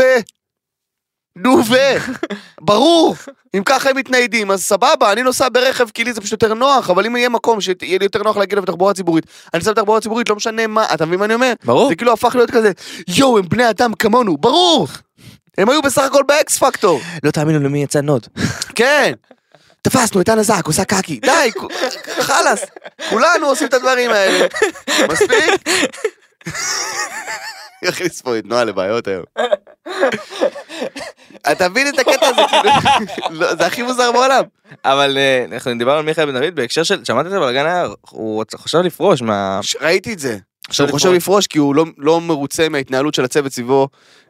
נו ו... ברור, אם ככה הם מתניידים, אז סבבה, אני נוסע ברכב כי לי זה פשוט יותר נוח, אבל אם יהיה מקום שיהיה לי יותר נוח להגיע אליו בתחבורה ציבורית, אני נוסע בתחבורה ציבורית, לא משנה מה, אתה מבין מה אני אומר? ברור. זה כאילו הפך להיות כזה, יואו, הם בני אדם כמונו, ברור! הם היו בסך הכל באקס פקטור. לא תאמינו למי יצא nude. כן. תפסנו את אנה זק, עושה קקי, די, חלאס, כולנו עושים את הדברים האלה. מספיק? יכניס פה את נועה לבעיות היום. אתה מבין את הקטע הזה, כאילו, לא, זה הכי מוזר בעולם. אבל אה, אנחנו דיברנו על מיכאל בן דוד בהקשר של, שמעת את זה בלגן היה, הוא חשב לפרוש מה... ראיתי את זה. עכשיו שהוא חושב לפרוש. כי הוא לא- לא מרוצה מההתנהלות של הצוות סביבו.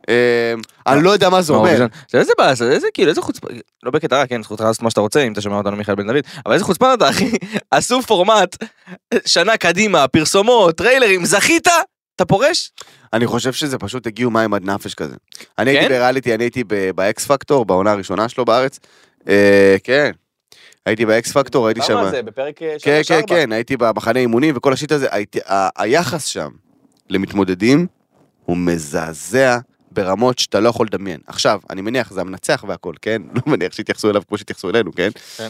אה, אני לא יודע מה זה אומר. איזה באסה, איזה כאילו, איזה חוצפה, לא בקטע רע, כן, זכותך לעשות מה שאתה רוצה אם אתה שומע אותנו מיכאל בן דוד, אבל איזה חוצפן אתה אחי, עשו פורמט, שנה קדימה, פרסומות, טריילרים, זכית, אתה פורש? אני חושב שזה פשוט הגיעו מים עד נפש כזה. אני כן? הייתי בריאליטי, אני הייתי באקס פקטור, בעונה הראשונה שלו בארץ. אה, כן. הייתי באקס פקטור, הייתי שם. זה בפרק אה, כן, כן. כן, הייתי במחנה אימונים וכל ה shit הזה. הייתי- ה- היחס שם למתמודדים הוא מזעזע ברמות שאתה לא יכול לדמיין. עכשיו, אני מניח, זה המנצח והכל, כן? לא מניח שיתייחסו אליו כמו שהתייחסו אלינו, כן? כן.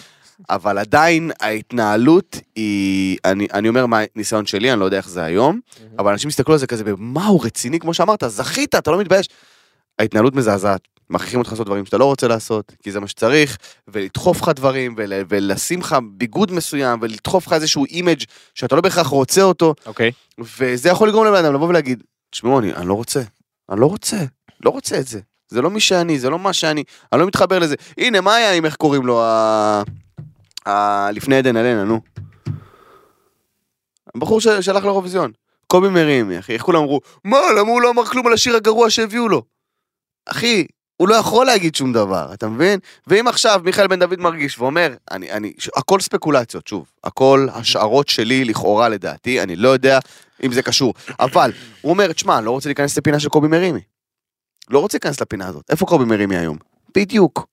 אבל עדיין ההתנהלות היא, אני, אני אומר מה הניסיון שלי, אני לא יודע איך זה היום, אבל אנשים מסתכלו על זה כזה, מה הוא רציני, כמו שאמרת, זכית, אתה לא מתבייש. ההתנהלות מזעזעת, מכריחים אותך לעשות דברים שאתה לא רוצה לעשות, כי זה מה שצריך, ולדחוף לך דברים, ול, ולשים לך ביגוד מסוים, ולדחוף לך איזשהו image שאתה לא בהכרח רוצה אותו, אוקיי. וזה יכול לגרום לבן אדם לבוא ולהגיד, תשמעו, אני, אני לא רוצה, אני לא רוצה, לא רוצה את זה. זה לא מי שאני, זה לא מה שאני, אני לא מתחבר לזה. הנה, מה היה עם איך קוראים לו, ה... ה... לפני עדן אלנה, נו. הבחור שהלך לאירוויזיון. קובי מרימי, אחי, איך כולם אמרו, מה, למה הוא לא אמר כלום על השיר הגרוע שהביאו לו? אחי, הוא לא יכול להגיד שום דבר, אתה מבין? ואם עכשיו מיכאל בן דוד מרגיש ואומר, אני, אני, ש- הכל ספקולציות, שוב, הכל השערות שלי לכאורה לדעתי, אני לא יודע אם זה קשור, אבל הוא אומר, תשמע, אני לא רוצה להיכנס לפינה של קובי מרימי. לא רוצה להיכנס לפינה הזאת. איפה קובי מרימי היום? בדיוק.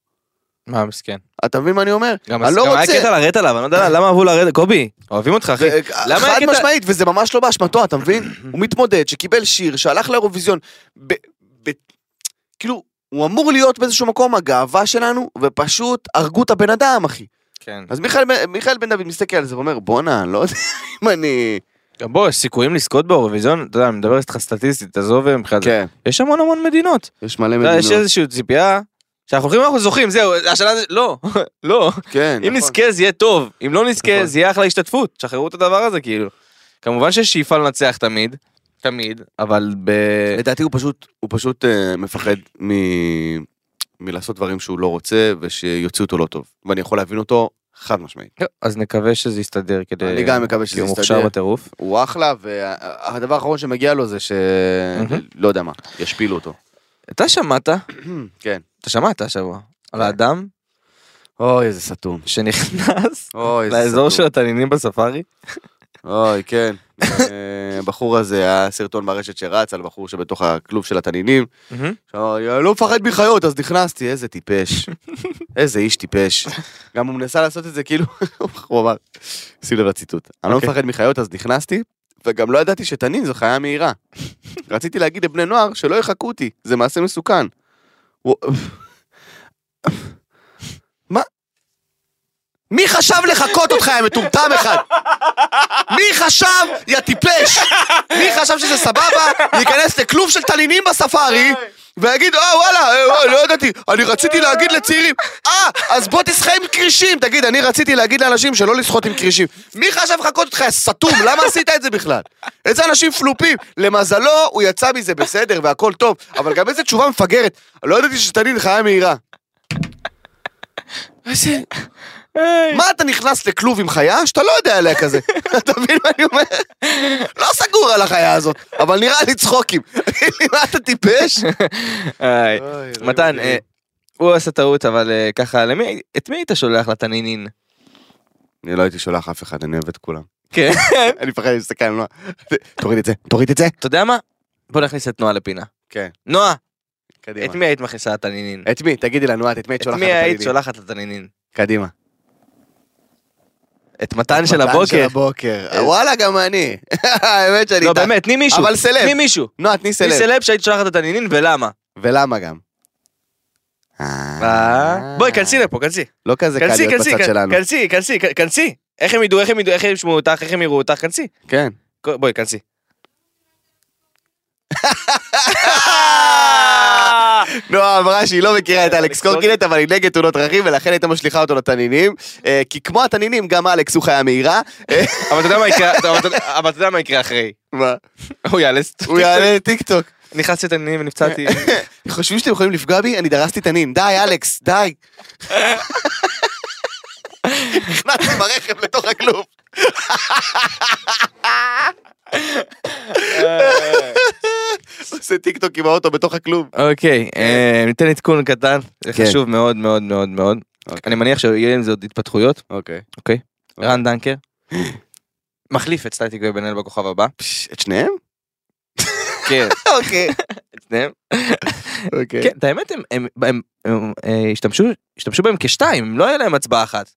מה מסכן. אתה מבין מה אני אומר? גם אני לא גם היה רוצה. קטע לרדת עליו, אני לא יודע למה אהבו לרדת, קובי, אוהבים אותך אחי. חד משמעית, וזה ממש לא באשמתו, אתה מבין? הוא מתמודד, שקיבל שיר, שהלך לאירוויזיון, כאילו, הוא אמור להיות באיזשהו מקום הגאווה שלנו, ופשוט הרגו את הבן אדם, אחי. כן. אז מיכאל, מיכאל בן דוד מסתכל על זה ואומר, בואנה, לא יודע אם אני... גם בוא, יש סיכויים לזכות באירוויזיון, אתה יודע, אני מדבר איתך סטטיסטית, עזוב מבחינת זה. כן, יש המון המון מדינות. יש מלא יודע, יש מדינות. איזושהי ציפייה, שאנחנו הולכים אנחנו זוכים, זהו, השנה זה, לא, לא. כן, אם נכון. נזכה זה יהיה טוב, אם לא נזכה נכון. זה יהיה אחלה השתתפות, תשחררו את הדבר הזה כאילו. כמובן שיש שאיפה לנצח תמיד, תמיד, אבל ב... לדעתי הוא פשוט, הוא פשוט אה, מפחד מ... מלעשות דברים שהוא לא רוצה, ושיוציאו אותו לא טוב. ואני יכול להבין אותו חד משמעית. אז נקווה שזה יסתדר כדי... אני גם מקווה שזה כי הוא יסתדר. מוכשר בטירוף. הוא אחלה, והדבר האחרון שמגיע לו זה ש... לא יודע מה, ישפילו אותו. אתה שמעת, כן. אתה שמעת השבוע, על האדם אוי, איזה סתום. שנכנס לאזור של. התנינים בספארי? אוי, כן. אה, הבחור הזה היה סרטון ברשת שרץ על בחור שבתוך הכלוב של התנינים. שאמר, אני לא מפחד מחיות, אז נכנסתי, איזה טיפש. איזה איש טיפש. גם הוא מנסה לעשות את זה כאילו, הוא אמר, שים לב לציטוט. אני לא אוקיי. מפחד מחיות, אז נכנסתי, וגם לא ידעתי שתנין זו חיה מהירה. רציתי להגיד לבני נוער שלא יחקו אותי, זה מעשה מסוכן. מי חשב לחקות אותך, יא מטומטם אחד? מי חשב, יא טיפש? מי חשב שזה סבבה להיכנס לכלוב של תנינים בספארי ויגיד, אה וואלה, אה, וואי, לא ידעתי, אני רציתי להגיד לצעירים, אה, אז בוא תשחה עם כרישים. תגיד, אני רציתי להגיד לאנשים שלא לשחות עם כרישים. מי חשב לחקות אותך, סתום? למה עשית את זה בכלל? איזה אנשים פלופים. למזלו, הוא יצא מזה בסדר והכל טוב, אבל גם איזה תשובה מפגרת. לא ידעתי שתנין חיה מהירה. איזה... מה אתה נכנס לכלוב עם חיה שאתה לא יודע עליה כזה? אתה מבין מה אני אומר? לא סגור על החיה הזאת, אבל נראה לי צחוקים. מה אתה טיפש? מתן. אה, הוא עשה טעות, אבל אה, ככה, למי, את מי היית שולח לתנינין? אני לא הייתי שולח אף אחד, אני אוהב את כולם. כן. אני מפחד להסתכל על נועה. תוריד את זה, תוריד את זה. אתה יודע מה? בוא נכניס את נועה לפינה. כן, נועה, קדימה. את מי היית מכניסה לתנינין? את מי? תגידי לנו את, את מי את את שולחת? מי היית? שולחת לתנינין? קדימה. את מתן של מתן של הבוקר. הבוקר. וואלה, גם אני. האמת שאני לא. באמת, תני מישהו. אבל סלב. תני מישהו. נועה, תני תני סלב. סלב שהיית שולחת לתנינין ולמה. ולמה גם? אה? בואי, כנסי לפה, כנסי. לא כזה קל להיות בצד שלנו. כנסי, כנסי, כנסי. איך הם ידעו, איך הם ידעו, איך הם ישמעו אותך, איך הם יראו אותך, כנסי. כן. בואי, כנסי. נועה אמרה שהיא לא מכירה את אלכס קורקינט, אבל היא נגד תאונות דרכים, ולכן הייתה משליכה אותו לתנינים. אה, כי כמו התנינים, גם אלכס הוא חיה מהירה. אה, אבל אתה יודע מה יקרה, אחרי. מה? הוא יעלה הוא יעלה לטיק טוק. נכנסתי לתנינים ונפצעתי. חושבים שאתם יכולים לפגוע בי? אני דרסתי תנין. די, אלכס, די. נכנסתי ברכב לתוך הכלוב. עושה טיק טוק עם האוטו בתוך הכלוב. אוקיי, אה, ניתן עדכון קטן, זה כן. חשוב מאוד מאוד מאוד מאוד. אוקיי. אני מניח שיהיה עם זה עוד התפתחויות, אוקיי. אוקיי? רן דנקר. מחליף את סטטיק ובן אל בכוכב הבא. את שניהם? כן, אוקיי. את שניהם. אוקיי. כן, את האמת הם- אה, השתמשו בהם כשתיים, לא היה להם הצבעה אחת.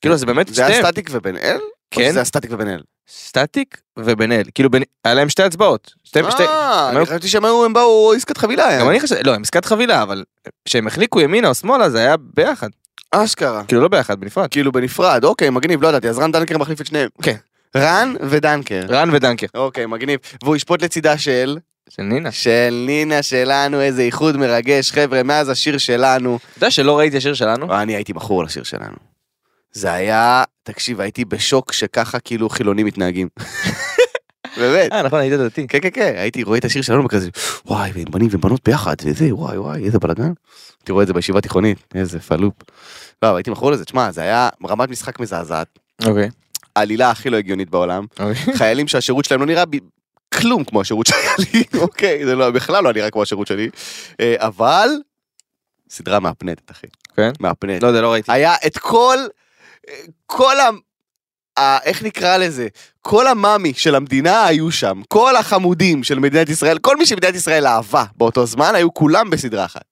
כאילו זה באמת זה היה שתיהם. סטטיק ובן אל? כן. שזה היה סטטיק ובן אל? סטטיק ובן אל. כאילו בן- היה להם שתי הצבעות. שתי- שתי- אה, הם אני חשבתי שהם היו, הם באו עסקת חבילה. גם אני חושב, לא, הם עסקת חבילה, אבל כשהם החליקו ימינה או שמאלה זה היה ביחד. אשכרה. כאילו לא ביחד, בנפרד. כאילו בנפרד, אוקיי, מגניב, לא ידעתי, אז רן דנקר מחליף את שניהם. כן. רן ודנקר. רן ודנקר. אוקיי, מגניב. והוא ישפוט לצידה של... של נינה. של נינה שלנו, איזה איחוד מרגש, חבר'ה, מאז השיר שלנו. אתה יודע שלא ראיתי השיר שלנו? אני הייתי מכור לשיר שלנו. זה היה, תקשיב, הייתי בשוק שככה כאילו חילונים מתנהגים. באמת. אה נכון היית דתי. כן, כן, כן, הייתי רואה את השיר שלנו וכזה, וואי, והם בנים ובנות ביחד, וזה, וואי, וואי, איזה בלאגן. הייתי רואה את זה בישיבה תיכונית, איזה פלופ. לא, אבל הייתי מכור לזה, תשמע, זה היה רמת משחק מזעזעת, אוקיי. העלילה הכי לא הגיונית בעולם, אוקיי. חיילים שהשירות שלהם לא נראה. כלום כמו השירות שהיה לי, אוקיי, זה לא, בכלל לא נראה כמו השירות שלי, אה, אבל, סדרה מהפנטת, אחי. כן? מהפנטת. לא יודע לא ראיתי. היה את כל, כל ה... ה... איך נקרא לזה? כל המאמי של המדינה היו שם, כל החמודים של מדינת ישראל, כל מי שמדינת ישראל אהבה באותו זמן, היו כולם בסדרה אחת.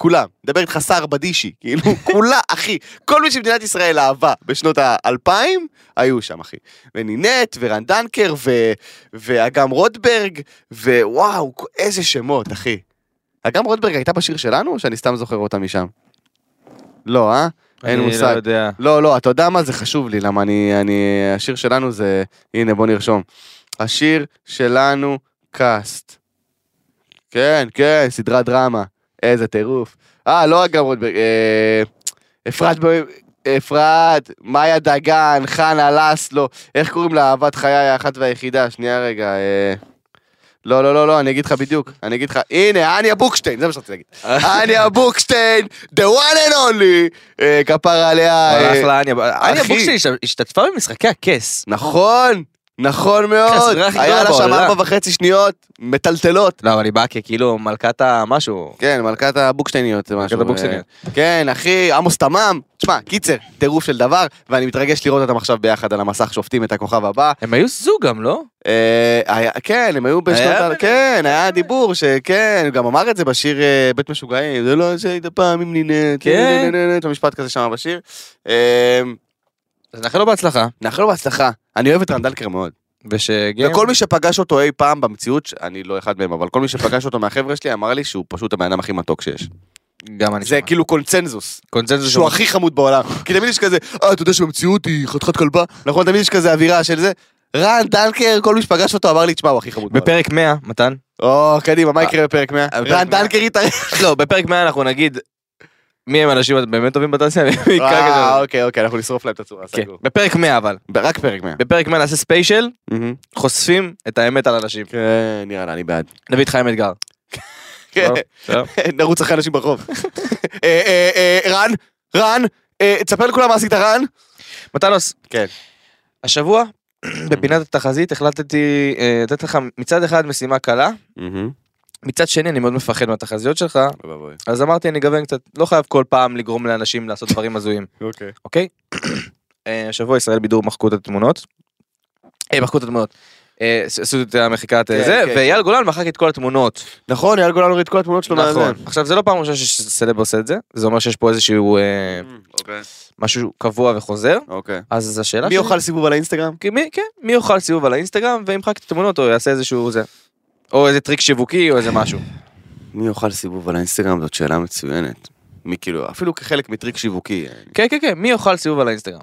כולם. מדבר איתך שר בדישי, כאילו, כולה, אחי. כל מי שמדינת ישראל אהבה בשנות האלפיים, היו שם, אחי. ונינט, ורן דנקר, ו... ואגם רוטברג, ווואו, איזה שמות, אחי. אגם רוטברג הייתה בשיר שלנו, או שאני סתם זוכר אותה משם? לא, אה? אין אני מושג. לא יודע. לא, לא, אתה יודע מה? זה חשוב לי, למה אני, אני, השיר שלנו זה, הנה בוא נרשום. השיר שלנו קאסט. כן, כן, סדרת דרמה. איזה טירוף. אה, לא רוטברג, אה, אפרת, אפרת, מאיה דגן, חנה לסלו, איך קוראים לה אהבת חיי האחת והיחידה? שנייה רגע, אה... לא, לא, לא, לא, אני אגיד לך בדיוק, אני אגיד לך, הנה, אניה בוקשטיין, זה מה שרציתי להגיד. אניה בוקשטיין, the one and only, אה, כפרה עליה. אה, אחלה אניה. אניה אחי. בוקשטיין השת- השתתפה במשחקי הכס. נכון, נכון מאוד, הכי היה לה שם. ארבע וחצי שניות, מטלטלות. לא אבל היא באה ככאילו מלכת המשהו. כן, מלכת הבוקשטייניות זה משהו. הבוקשטייניות. אה, כן, אחי, עמוס תמם. תשמע, קיצר, טירוף של דבר, ואני מתרגש לראות אותם עכשיו ביחד על המסך שופטים את הכוכב הבא. הם היו זוג גם לא? אה, כן, הם היו בשנות ה... כן, היה דיבור שכן, הוא גם אמר את זה בשיר אה, בית משוגעים, זה לא שהיית פעם עם נינט, כן. יש לו משפט כזה שם בשיר. אז נאחל לו בהצלחה. נאחל לו בהצלחה. אני אוהב את רנדלקר מאוד. ושגם... וכל מי שפגש אותו אי פעם במציאות, אני לא אחד מהם, אבל כל מי שפגש אותו מהחבר'ה שלי אמר לי שהוא פשוט הבן אדם הכי מתוק שיש. גם אני זה שומע. כאילו קונצנזוס. קונצנזוס שהוא הכי חמוד בעולם. כי תמיד יש כזה, אה, אתה יודע שבמציאות היא חתיכת כלבה? נכון, תמיד יש כזה אווירה של זה. רן דנקר, כל מי שפגש אותו אמר לי, תשמע, הוא הכי חמוד בעולם. בפרק 100, מתן? או, קדימה, מה יקרה בפרק 100? בפרק רן 100. דנקר יתארח. לא, בפרק 100 אנחנו נגיד מי הם האנשים באמת טובים בתעשייה. אה, אוקיי, אוקיי, אנחנו נשרוף להם את הצורה, כן, סגור. בפרק 100 אבל. רק פרק 100. בפרק 100 נעשה ספיישל. חושפים את האמת על אנשים. כן, נראה לי, אני בעד. נביא את חיים אתגר. כן, נרוץ אחרי אנשים ברחוב. אה, אה, אה, רן, רן, תספר לכולם מה עשית רן. מתנוס, כן. השבוע בפינת התחזית החלטתי לתת לך מצד אחד משימה קלה, מצד שני אני מאוד מפחד מהתחזיות שלך, אז אמרתי אני אגוון קצת, לא חייב כל פעם לגרום לאנשים לעשות דברים הזויים, אוקיי. אוקיי? אה, השבוע ישראל בידור מחקו את התמונות. אה, מחקו את התמונות. אה, עשו את המחיקת כן, זה, כן, ואייל כן. גולן מחק את כל התמונות. נכון, אייל גולן הוריד את כל התמונות שלו נכון. עכשיו זה לא פעם ראשונה שסלב עושה את זה, זה אומר שיש פה איזשהו אה, אוקיי. משהו קבוע וחוזר, אוקיי. אז השאלה מי יאכל סיבוב על האינסטגרם? מי יאכל סיבוב על האינסטגרם וימחק את התמונות או יעשה איזשהו זה. או איזה טריק שיווקי או איזה משהו. מי יאכל סיבוב על האינסטגרם זאת שאלה מצוינת. מי כאילו, אפילו כחלק מטריק שיווקי. כן כן כן, מי יאכל סיבוב על האינסטגרם.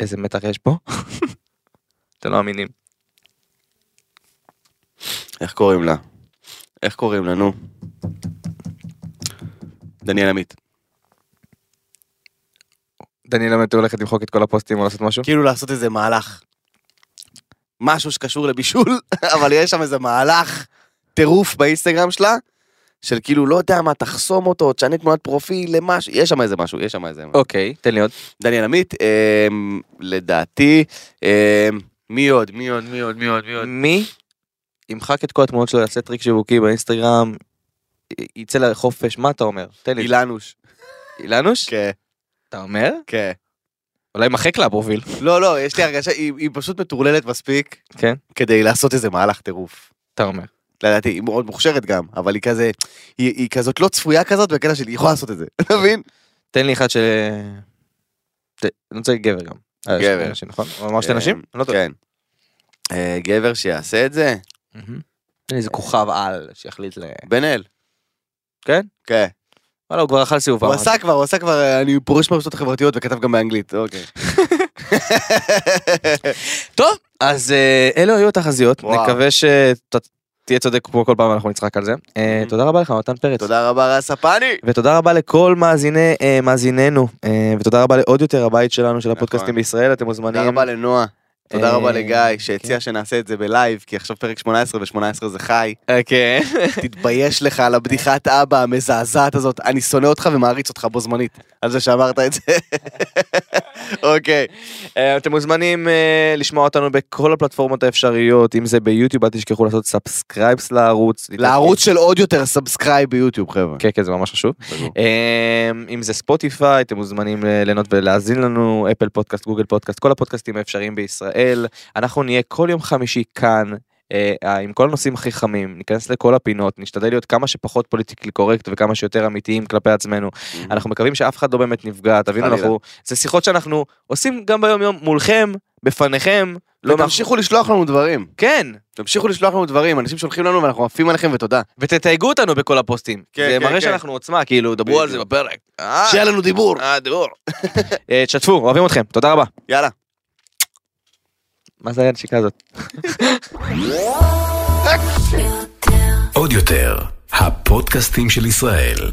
איזה מתח יש פה? אתם לא מאמינים. איך קוראים לה? איך קוראים לה, נו? דניאל עמית. דניאל באמת הולכת למחוק את כל הפוסטים או לעשות משהו? כאילו לעשות איזה מהלך. משהו שקשור לבישול, אבל יש שם איזה מהלך טירוף באינסטגרם שלה, של כאילו לא יודע מה, תחסום אותו, תשנה תמונת פרופיל למשהו, יש שם איזה משהו, יש שם איזה משהו. אוקיי, תן לי עוד. דניאל עמית, אמ, לדעתי, אמ, מי עוד? מי עוד? מי עוד? מי עוד? מי עוד? מי ימחק את כל התמונות שלו, יעשה טריק שיווקי באינסטגרם, יצא לחופש, מה אתה אומר? תן לי. אילנוש. אילנוש? כן, אתה אומר? כן. אולי מחק לה הפרופיל. לא, לא, יש לי הרגשה, היא היא פשוט מטורללת מספיק כן? כדי לעשות איזה מהלך טירוף. אתה אומר. לדעתי, היא מאוד מוכשרת גם, אבל היא כזה, היא, היא כזאת לא צפויה כזאת, בקטע שלי, היא יכולה לעשות את זה, אתה מבין? תן לי אחד של... ת- אני רוצה גבר גם. אה, גבר. שתי נשים, נכון? הוא אמר שתי נשים? אני לא טועה. כן. אה, גבר שיעשה את זה? מהמם. תן לי איזה כוכב על שיחליט ל... בן אל. כן? כן. וואלה הוא כבר אכל סיבוב. הוא. עשה כבר, הוא עשה כבר, אני פורש מהרשתות החברתיות וכתב גם באנגלית, אוקיי. טוב, אז אה, אלו היו התחזיות. נקווה שתהיה צודק כמו כל פעם אנחנו נצחק על זה. אה. תודה רבה לך מתן פרץ. תודה רבה רס הפני. ותודה רבה לכל מאזיני אה, מאזיננו ותודה רבה לעוד יותר הבית שלנו של נכון. הפודקאסטים בישראל אתם מוזמנים. תודה רבה לנועה. תודה אה, רבה לגיא שהציע כן. שנעשה את זה בלייב, כי עכשיו פרק 18 ו-18 זה חי. אה, כן. תתבייש לך על הבדיחת אבא המזעזעת הזאת, אני שונא אותך ומעריץ אותך בו זמנית, על זה שאמרת את זה. אוקיי. אה, אתם מוזמנים אה, לשמוע אותנו בכל הפלטפורמות האפשריות אם זה ביוטיוב אל תשכחו לעשות subscribes לערוץ. לערוץ של עוד יותר subscribe ביוטיוב חבר'ה. כן כן זה ממש חשוב. אם זה ספוטיפיי אתם מוזמנים ליהנות ולהאזין לנו אפל פודקאסט גוגל פודקאסט כל הפודקאסטים האפשריים בישראל אנחנו נהיה כל יום חמישי כאן. אה, עם כל הנושאים הכי חמים ניכנס לכל הפינות נשתדל להיות כמה שפחות פוליטיקלי קורקט וכמה שיותר אמיתיים כלפי עצמנו אנחנו מקווים שאף אחד לא באמת נפגע תבינו. אנחנו זה שיחות שאנחנו עושים גם ביום יום מולכם בפניכם לא ותמשיכו לשלוח לנו דברים. כן תמשיכו לשלוח לנו דברים, אנשים שולחים לנו ואנחנו עפים עליכם ותודה. ותתייגו אותנו בכל הפוסטים כן, זה כן, מראה כן. שאנחנו עוצמה כאילו דברו על זה. בפרק. אה, שיהיה לנו דיבור. אה, דיבור. אה, תשתפו, אוהבים אתכם, תודה רבה. יאללה. מה זה הנשיקה הזאת? עוד יותר, הפודקאסטים של ישראל.